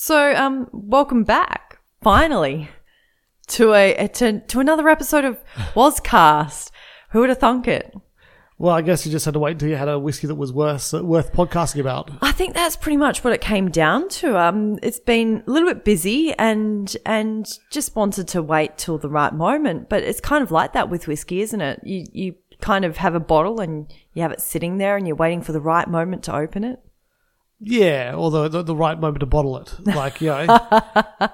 So, um, welcome back, finally, to a, to, to another episode of Wascast. Who would have thunk it? Well, I guess you just had to wait until you had a whiskey that was worth worth podcasting about. I think that's pretty much what it came down to. Um, it's been a little bit busy and and just wanted to wait till the right moment. But it's kind of like that with whiskey, isn't it? You you kind of have a bottle and you have it sitting there and you're waiting for the right moment to open it. Yeah, or the, the, the right moment to bottle it. Like, you know.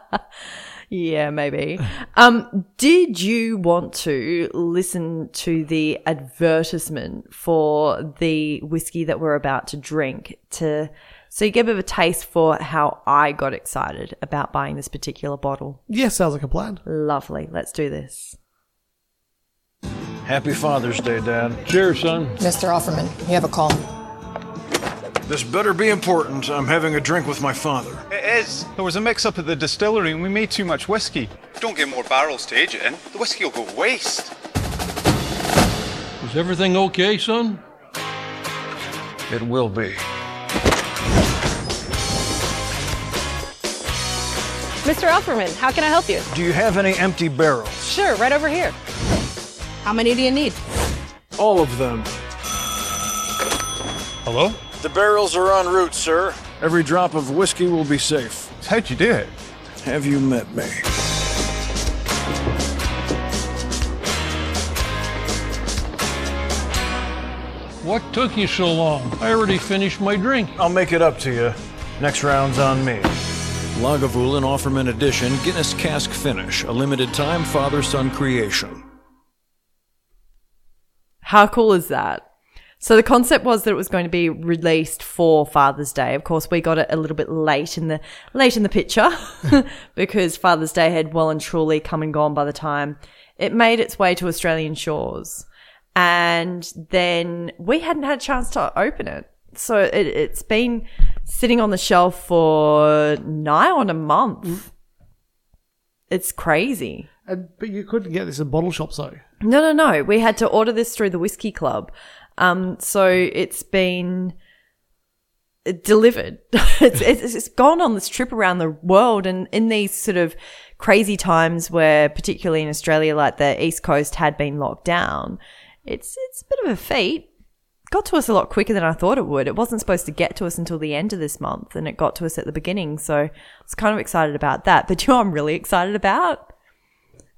Yeah, maybe. Um, did you want to listen to the advertisement for the whiskey that we're about to drink to so you get a bit of a taste for how I got excited about buying this particular bottle? yeah, sounds like a plan. Lovely. Let's do this. Happy Father's Day, Dad. Cheers, son. Mr. Offerman, you have a call. This better be important. I'm having a drink with my father. It is. There was a mix up at the distillery and we made too much whiskey. Don't get more barrels to age it in. The whiskey will go waste. Is everything okay, son? It will be. Mr. Offerman, how can I help you? Do you have any empty barrels? Sure, right over here. How many do you need? All of them. Hello? The barrels are en route, sir. Every drop of whiskey will be safe. How'd you do it? Have you met me? What took you so long? I already finished my drink. I'll make it up to you. Next round's on me. Lagavulin Offerman Edition Guinness Cask Finish, a limited time father son creation. How cool is that? So the concept was that it was going to be released for Father's Day. Of course, we got it a little bit late in the late in the picture because Father's Day had well and truly come and gone by the time it made its way to Australian shores. And then we hadn't had a chance to open it. So it, it's been sitting on the shelf for nigh on a month. Mm. It's crazy. And, but you couldn't get this in bottle shops, though. No, no, no. We had to order this through the Whiskey Club. Um, so it's been delivered. it's, it's, it's gone on this trip around the world and in these sort of crazy times where, particularly in Australia, like the East Coast had been locked down, it's, it's a bit of a feat. Got to us a lot quicker than I thought it would. It wasn't supposed to get to us until the end of this month and it got to us at the beginning. So I was kind of excited about that. But you know I'm really excited about?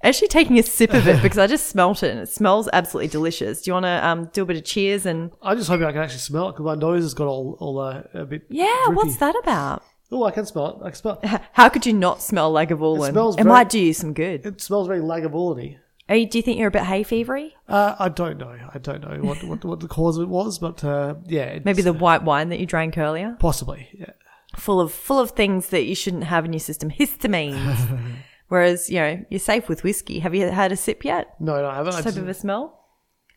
Actually taking a sip of it because I just smelt it and it smells absolutely delicious. Do you want to um, do a bit of cheers and I just hope I can actually smell it because my nose has got all, all uh, a bit. yeah, what's that about? Oh, I can smell it. I can smell it. How could you not smell Lagavulin? It smells It very- might do you some good. It smells very Lagavulin Are you, do you think you're a bit hay fevery? uh, I don't know. I don't know what, what, what the cause of it was, but uh, yeah. It's, Maybe the white wine that you drank earlier, Possibly, yeah. full of full of things that you shouldn't have in your system, histamines. Whereas you know you're safe with whiskey. Have you had a sip yet? No, no, I haven't. Just a bit of a smell.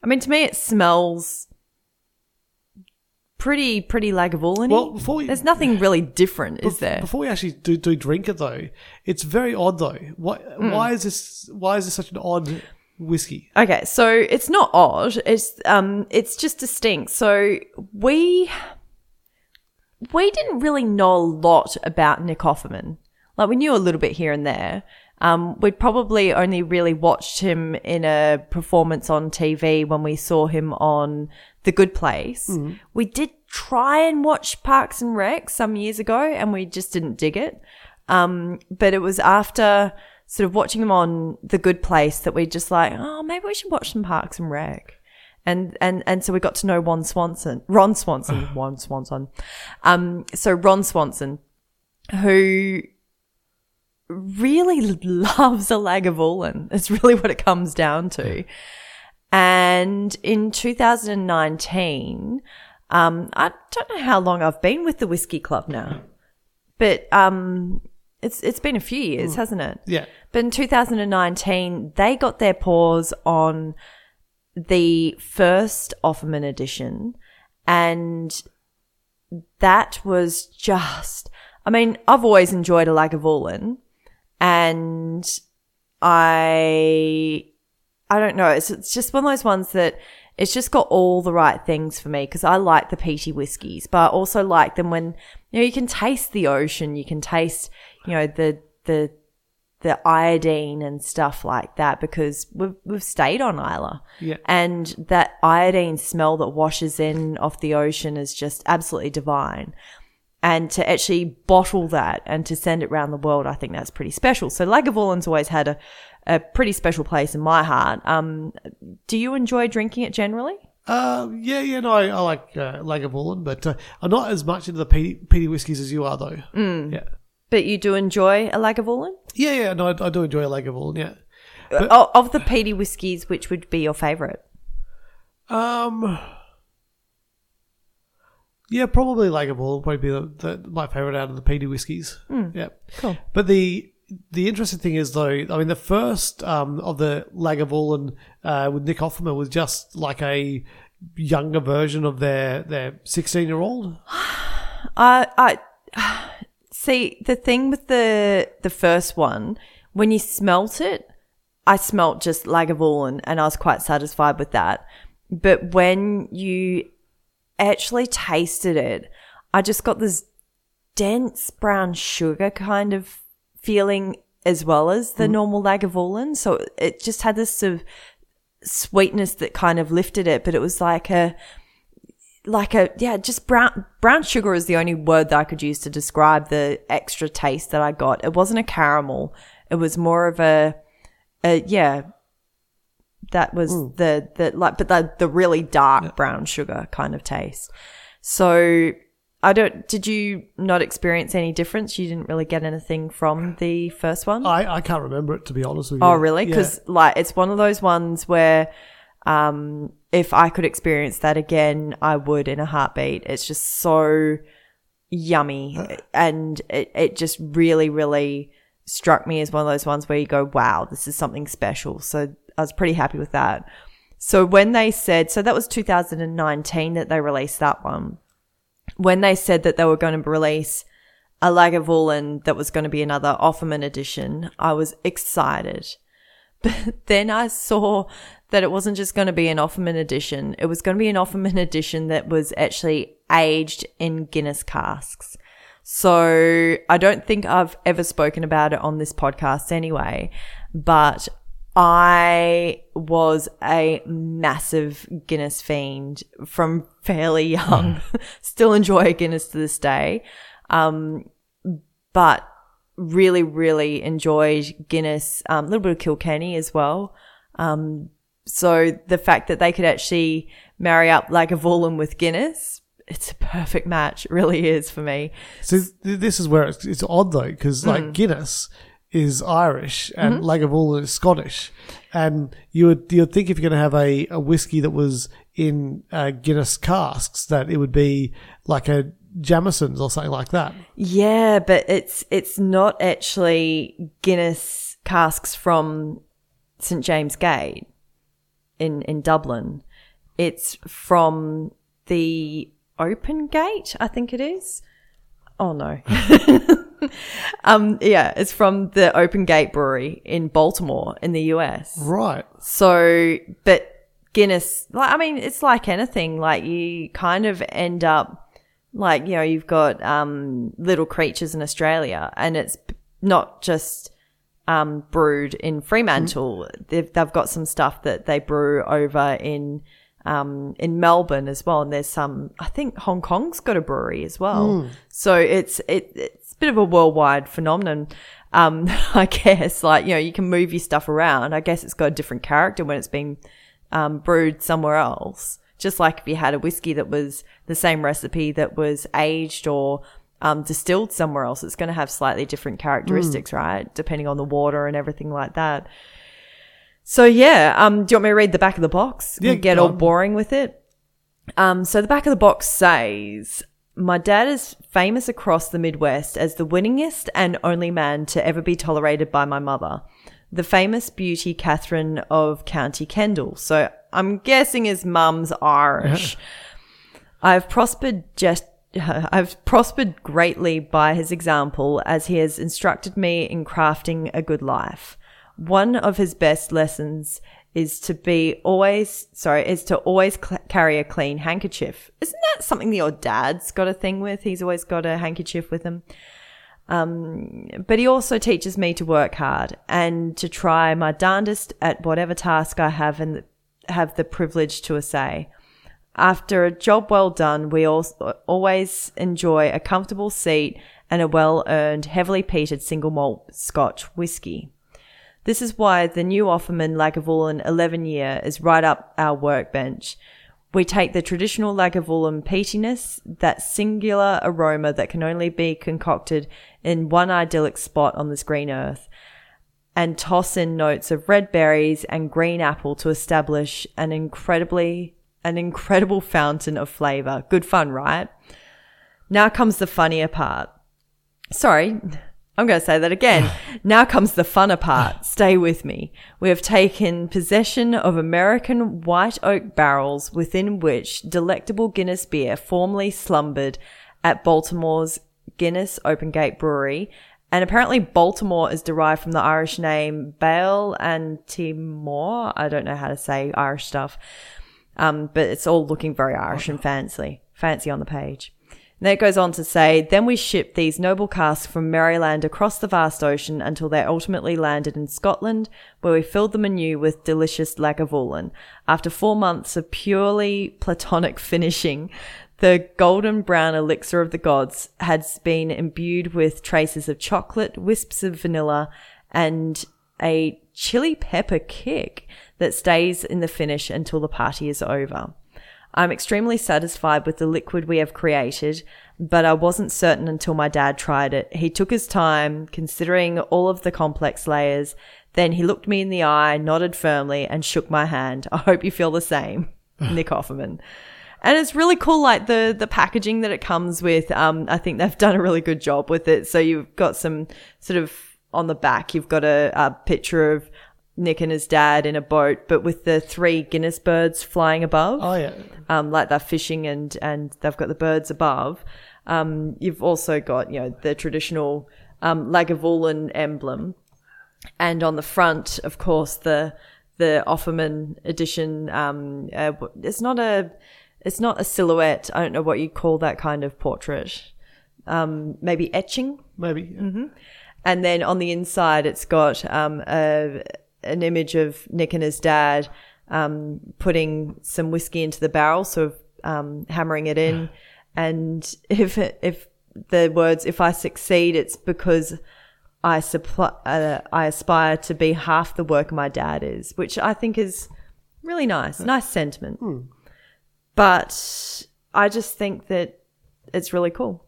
I mean, to me, it smells pretty pretty Lagavulin. Well, before we- there's nothing really different, is there? Before we actually do, do drink it though, it's very odd though. Why Hmm. why is this why is this such an odd whiskey? Okay, so it's not odd. It's um, it's just distinct. So we we didn't really know a lot about Nick Offerman. Like we knew a little bit here and there. Um, we'd probably only really watched him in a performance on TV when we saw him on The Good Place. We did try and watch Parks and Rec some years ago, and we just didn't dig it. Um, but it was after sort of watching him on The Good Place that we just like, oh, maybe we should watch some Parks and Rec. And, and, and so we got to know Ron Swanson, Ron Swanson, Ron Swanson. Um, so Ron Swanson, who really loves a Lagavulin. It's really what it comes down to. And in 2019, um, I don't know how long I've been with the Whiskey Club now, but um, it's it's been a few years, hasn't it? Yeah. But in 2019, they got their paws on the first Offerman edition, and that was just. I mean, I've always enjoyed a Lagavulin, and I, I don't know. It's, it's just one of those ones that it's just got all the right things for me because I like the peaty whiskies, but I also like them when you know, you can taste the ocean, you can taste, you know, the the the iodine and stuff like that because we've we've stayed on Islay. Yeah. And that iodine smell that washes in off the ocean is just absolutely divine. And to actually bottle that and to send it around the world, I think that's pretty special. So Lagavulin's always had a, a pretty special place in my heart. Um, do you enjoy drinking it generally? Uh, yeah, yeah, no, I, I like uh, Lagavulin, but uh, I'm not as much into the peaty, whiskies as you are, though. Mm. Yeah, But you do enjoy a Lagavulin? yeah, yeah. No, I, I do enjoy a Lagavulin. Yeah. O- of the peaty whiskies, which would be your favourite? Um. Yeah, probably Lagavulin would probably be the, the, my favorite out of the peaty whiskies. Yeah, cool. But the the interesting thing is though, I mean, the first um, of the Lagavulin uh, with Nick Offerman was just like a younger version of their their 16 year old. I, I see the thing with the the first one when you smelt it, I smelt just Lagavulin, and I was quite satisfied with that. But when you actually tasted it, I just got this dense brown sugar kind of feeling as well as the mm-hmm. normal Lagavulin. So it just had this sort of sweetness that kind of lifted it, but it was like a like a yeah, just brown brown sugar is the only word that I could use to describe the extra taste that I got. It wasn't a caramel. It was more of a, a yeah. That was the the like, but the the really dark brown sugar kind of taste. So I don't. Did you not experience any difference? You didn't really get anything from the first one. I, I can't remember it to be honest with you. Oh, really? Yeah. Because like it's one of those ones where, um, if I could experience that again, I would in a heartbeat. It's just so yummy, and it it just really really struck me as one of those ones where you go, "Wow, this is something special." So I was pretty happy with that. So when they said, so that was 2019 that they released that one. When they said that they were going to release a Lagavulin that was going to be another Offerman edition, I was excited. But then I saw that it wasn't just going to be an Offerman edition. It was going to be an Offerman edition that was actually aged in Guinness casks. So I don't think I've ever spoken about it on this podcast anyway, but I was a massive Guinness fiend from fairly young. Still enjoy Guinness to this day. Um, but really, really enjoyed Guinness, um, a little bit of Kilkenny as well. Um, so the fact that they could actually marry up Lagavulin with Guinness, it's a perfect match. It really is for me. So th- this is where it's, it's odd though, because Mm. like Guinness is Irish and Mm-hmm. Lagavulin is Scottish, and you would you would think if you're going to have a, a whiskey that was in uh, Guinness casks that it would be like a Jameson's or something like that. Yeah, but it's it's not actually Guinness casks from St James Gate in in Dublin. It's from the Open Gate, I think it is. Oh no. um yeah, it's from the Open Gate Brewery in Baltimore in the US. Right. So, but Guinness, like, I mean, it's like anything. Like, you kind of end up, like, you know, you've got um, little creatures in Australia, and it's not just um, brewed in Fremantle. They've, they've got some stuff that they brew over in um, in Melbourne as well, and there's some. I think Hong Kong's got a brewery as well. So it's it, it's bit of a worldwide phenomenon. Um, I guess like you know you can move your stuff around. I guess it's got a different character when it's been um, brewed somewhere else. Just like if you had a whiskey that was the same recipe that was aged or um, distilled somewhere else, it's going to have slightly different characteristics, right? Depending on the water and everything like that. So yeah, um, do you want me to read the back of the box? Yeah, and get all boring with it. Um, so the back of the box says, "My dad is famous across the Midwest as the winningest and only man to ever be tolerated by my mother, the famous beauty Catherine of County Kendall." So I'm guessing his mum's Irish. I've prospered just I've prospered greatly by his example as he has instructed me in crafting a good life. One of his best lessons is to be always sorry is to always cl- carry a clean handkerchief. Isn't that something that your dad's got a thing with? He's always got a handkerchief with him. Um, but he also teaches me to work hard and to try my darndest at whatever task I have and have the privilege to essay. After a job well done, we all, always enjoy a comfortable seat and a well earned, heavily peated single malt Scotch whisky. This is why the new Offerman Lagavulin 11 year is right up our workbench. We take the traditional Lagavulin peatiness, that singular aroma that can only be concocted in one idyllic spot on this green earth, and toss in notes of red berries and green apple to establish an incredibly an incredible fountain of flavor. Good fun, right? Now comes the funnier part. Sorry, I'm going to say that again. now comes the funner part. Stay with me. We have taken possession of American white oak barrels within which delectable Guinness beer formerly slumbered at Baltimore's Guinness Open Gate Brewery. And apparently Baltimore is derived from the Irish name Bale and Timor. I don't know how to say Irish stuff. Um, but it's all looking very Irish and fancy, fancy on the page. And then it goes on to say, then we shipped these noble casks from Maryland across the vast ocean until they ultimately landed in Scotland, where we filled them anew with delicious Lagavulin. After four months of purely platonic finishing, the golden brown elixir of the gods has been imbued with traces of chocolate, wisps of vanilla, and a chili pepper kick that stays in the finish until the party is over. I'm extremely satisfied with the liquid we have created, but I wasn't certain until my dad tried it. He took his time, considering all of the complex layers. Then he looked me in the eye, nodded firmly, and shook my hand. I hope you feel the same, Nick Offerman. And it's really cool, like the the packaging that it comes with. Um, I think they've done a really good job with it. So you've got some sort of on the back, you've got a, a picture of Nick and his dad in a boat, but with the three Guinness birds flying above. Oh yeah. Um, like they're fishing and and they've got the birds above. Um, you've also got you know the traditional um, Lagavulin emblem, and on the front, of course, the the Offerman edition. Um, uh, it's not a it's not a silhouette. I don't know what you call that kind of portrait. Um, maybe etching. Maybe. yeah. And then on the inside, it's got um, a, an image of Nick and his dad um, putting some whiskey into the barrel, sort of um, hammering it in. and if if the words "if I succeed," it's because I supply uh, I aspire to be half the work my dad is, which I think is really nice, nice sentiment. But I just think that it's really cool.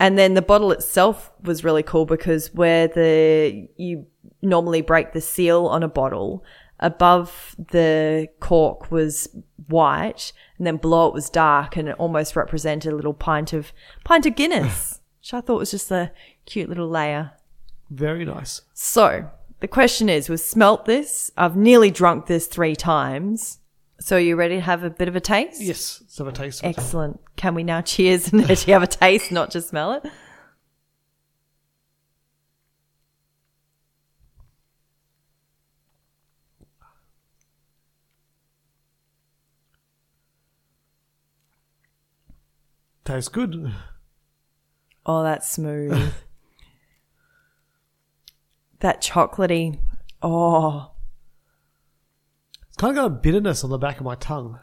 And then the bottle itself was really cool because where the you normally break the seal on a bottle, above the cork was white, and then below it was dark, and it almost represented a little pint of pint of Guinness, which I thought was just a cute little layer. Very nice. So the question is, we've smelt this. I've nearly drunk this three times. So are you ready to have a bit of a taste? Yes. Let's have a taste. of it. Excellent. Can we now cheers and actually have a taste, not just smell it? Tastes good. Oh, that's smooth. that chocolatey. Oh, kind of got a bitterness on the back of my tongue.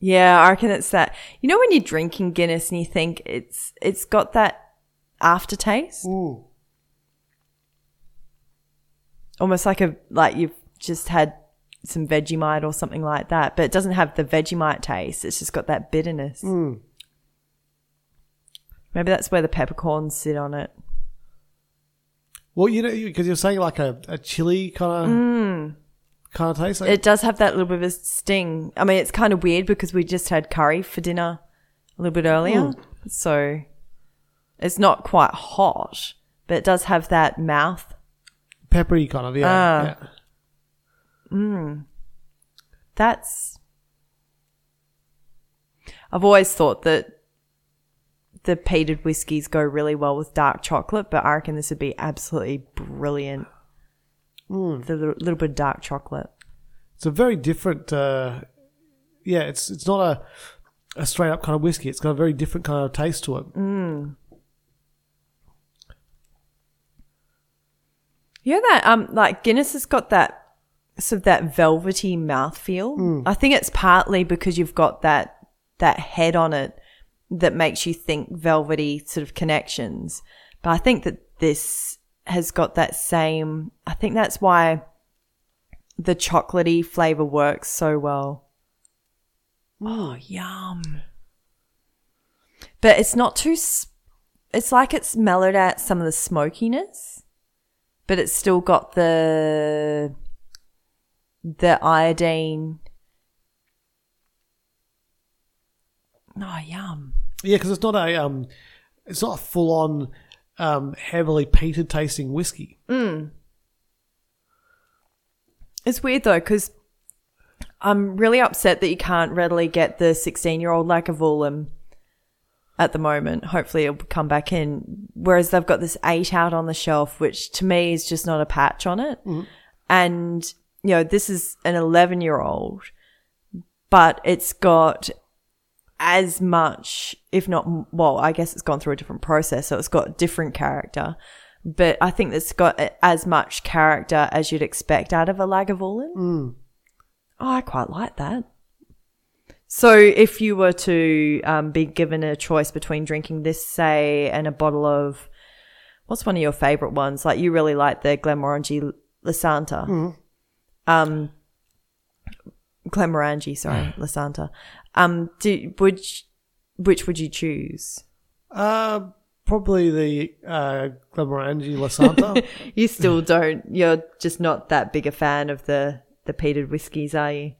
yeah. I reckon it's that. You know when you're drinking Guinness and you think it's it's got that aftertaste, Ooh. almost like a like you've just had some Vegemite or something like that, but it doesn't have the Vegemite taste. It's just got that bitterness. Hmm. Maybe that's where the peppercorns sit on it. Well, you know, because you're saying like a, a chili kind of hmm. Kind of taste. Like, It does have that little bit of a sting. I mean, it's kind of weird because we just had curry for dinner a little bit earlier. So it's not quite hot, but it does have that mouth. peppery kind of. Yeah. Ah. yeah. That's. I've always thought that the peated whiskies go really well with dark chocolate, but I reckon this would be absolutely brilliant. The little, little bit of dark chocolate. It's a very different. Uh, yeah, it's it's not a a straight up kind of whiskey. It's got a very different kind of taste to it. You know that um like Guinness has got that sort of that velvety mouthfeel. I think it's partly because you've got that that head on it that makes you think velvety sort of connections. But I think that this has got that same I think that's why the chocolatey flavor works so well. Oh, yum. But it's not too s- it's like it's mellowed out some of the smokiness but it's still got the the iodine. Oh, yum! Yeah, because it's not a um, it's not a full on um, heavily peated tasting whiskey. It's weird though because I'm really upset that you can't readily get the 16 year old Lagavulin at the moment. Hopefully, it'll come back in. Whereas they've got this eight out on the shelf, which to me is just not a patch on it. And you know, this is an 11 year old, but it's got as much, if not, well, I guess it's gone through a different process, so it's got different character. But I think it's got as much character as you'd expect out of a Lagavulin. Oh, I quite like that. So, if you were to um, be given a choice between drinking this, say, and a bottle of what's one of your favorite ones? Like you really like the Glenmorangie Lasanta. Um, Glenmorangie, sorry, Lasanta. Um, do, would which would you choose? Uh, probably the uh, Glenmorangie La Santa. You still don't. You're just not that big a fan of the the peated whiskies, are you?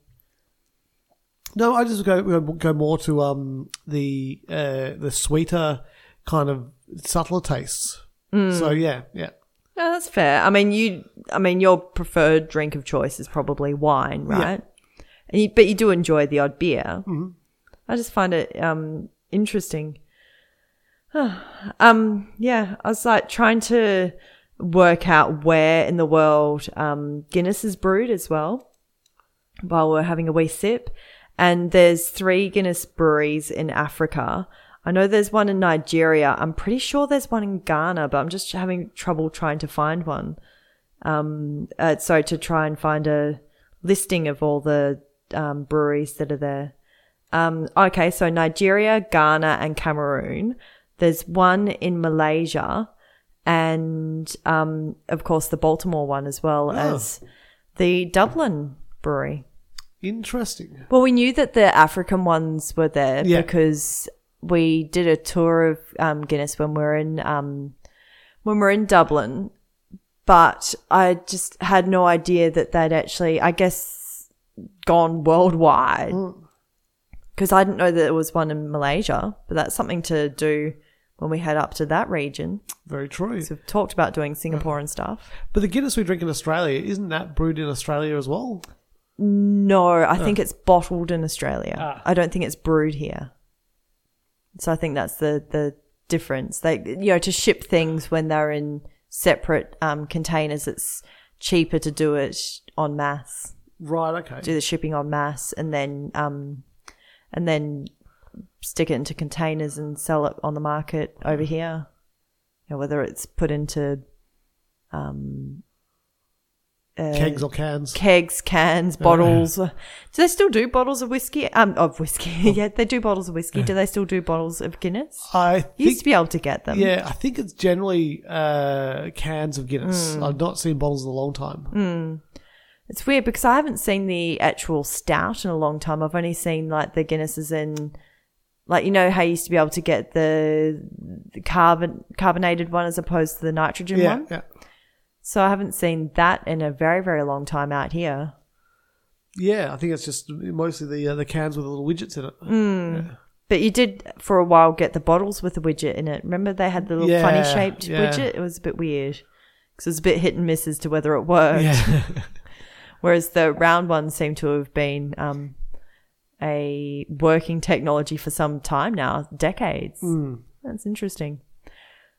no, I just go go more to um the uh, the sweeter kind of subtler tastes. So yeah, yeah. No, that's fair. I mean, you. I mean, your preferred drink of choice is probably wine, right? And you, but you do enjoy the odd beer. I just find it um interesting. um, yeah, I was like trying to work out where in the world um Guinness is brewed as well. While we're having a wee sip, and there's three Guinness breweries in Africa. I know there's one in Nigeria. I'm pretty sure there's one in Ghana, but I'm just having trouble trying to find one. Um, uh, so to try and find a listing of all the um, breweries that are there. Um, okay, so Nigeria, Ghana, and Cameroon. There's one in Malaysia, and um, of course the Baltimore one as well as the Dublin brewery. Interesting. Well, we knew that the African ones were there Yeah. because we did a tour of um, Guinness when we were in um, when we we're in Dublin, but I just had no idea that they'd actually, I guess, gone worldwide. Because I didn't know that there was one in Malaysia, but that's something to do when we head up to that region. Very true. So we've talked about doing Singapore and stuff. But the Guinness we drink in Australia isn't that brewed in Australia as well? No, I think it's bottled in Australia. Ah. I don't think it's brewed here. So I think that's the the difference. They you know to ship things when they're in separate um, containers, it's cheaper to do it en masse, Right. Okay. do the shipping en masse, and then um, and then stick it into containers and sell it on the market over here. You know, whether it's put into um, uh, Kegs or cans. kegs, cans, bottles. Do they still do bottles of whiskey? Um, of whiskey. yeah, they do bottles of whiskey. Do they still do bottles of Guinness? I think. used to be able to get them. Yeah, I think it's generally uh, cans of Guinness. Hmm. I've not seen bottles in a long time. It's weird because I haven't seen the actual stout in a long time. I've only seen like the Guinnesses in, like you know how you used to be able to get the, the carbon carbonated one as opposed to the nitrogen Yeah, one. yeah, So I haven't seen that in a very very long time out here. yeah. I think it's just mostly the uh, the cans with the little widgets in it. Hmm. But you did for a while get the bottles with the widget in it. Remember they had the little Yeah, funny shaped yeah. widget? It was a bit weird because it was a bit hit and miss as to whether it worked. Whereas the round ones seem to have been um, a working technology for some time now, decades. That's interesting.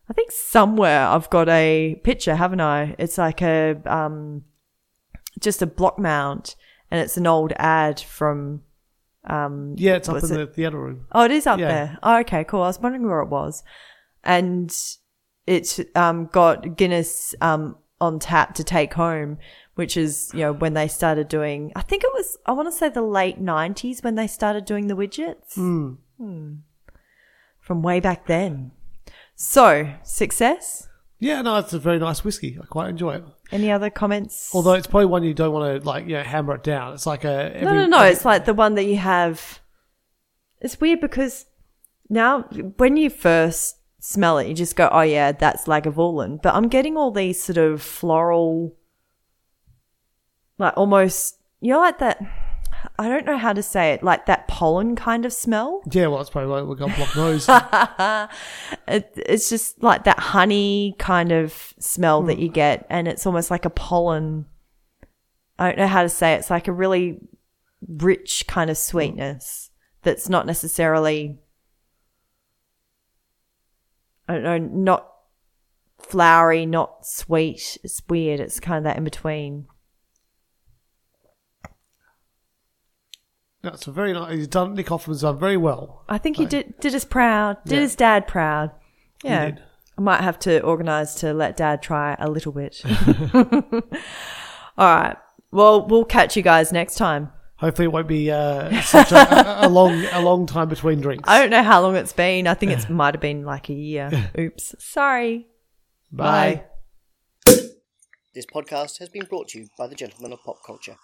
I think somewhere I've got a picture, haven't I? It's like a um, just a block mount, and it's an old ad from. Yeah, it's up in it- the theatre room. Oh, it is up Yeah. there. Oh, okay, cool. I was wondering where it was, and it's um, got Guinness um, on tap to take home, which is you know when they started doing. I think it was I want to say the late nineties when they started doing the widgets. Hmm. From way back then. So success. Yeah, no, it's a very nice whiskey. I quite enjoy it. Any other comments? Although it's probably one you don't want to like, you know, hammer it down. It's like a every, no, no, no. It's like the one that you have. It's weird because now when you first smell it, you just go, "Oh yeah, that's Lagavulin." But I'm getting all these sort of floral, like almost, you know, like that. I don't know how to say it, like that pollen kind of smell. yeah. Well, it's probably like we got blocked nose. It, it's just like that honey kind of smell that you hmm. get, and it's almost like a pollen. I don't know how to say it. It's like a really rich kind of hmm. sweetness that's not necessarily. I don't know, not flowery, not sweet. It's weird. It's kind of that in between. That's a very nice. He's done. Nick Offerman's done very well. I think he did did us proud. Did Yeah. his dad proud. Yeah. did. I might have to organise to let dad try a little bit. All right. Well, we'll catch you guys next time. Hopefully, it won't be uh, such a, a long, a long time between drinks. I don't know how long it's been. I think it might have been like a year. Oops. Sorry. Bye. This podcast has been brought to you by the Gentlemen of Pop Culture.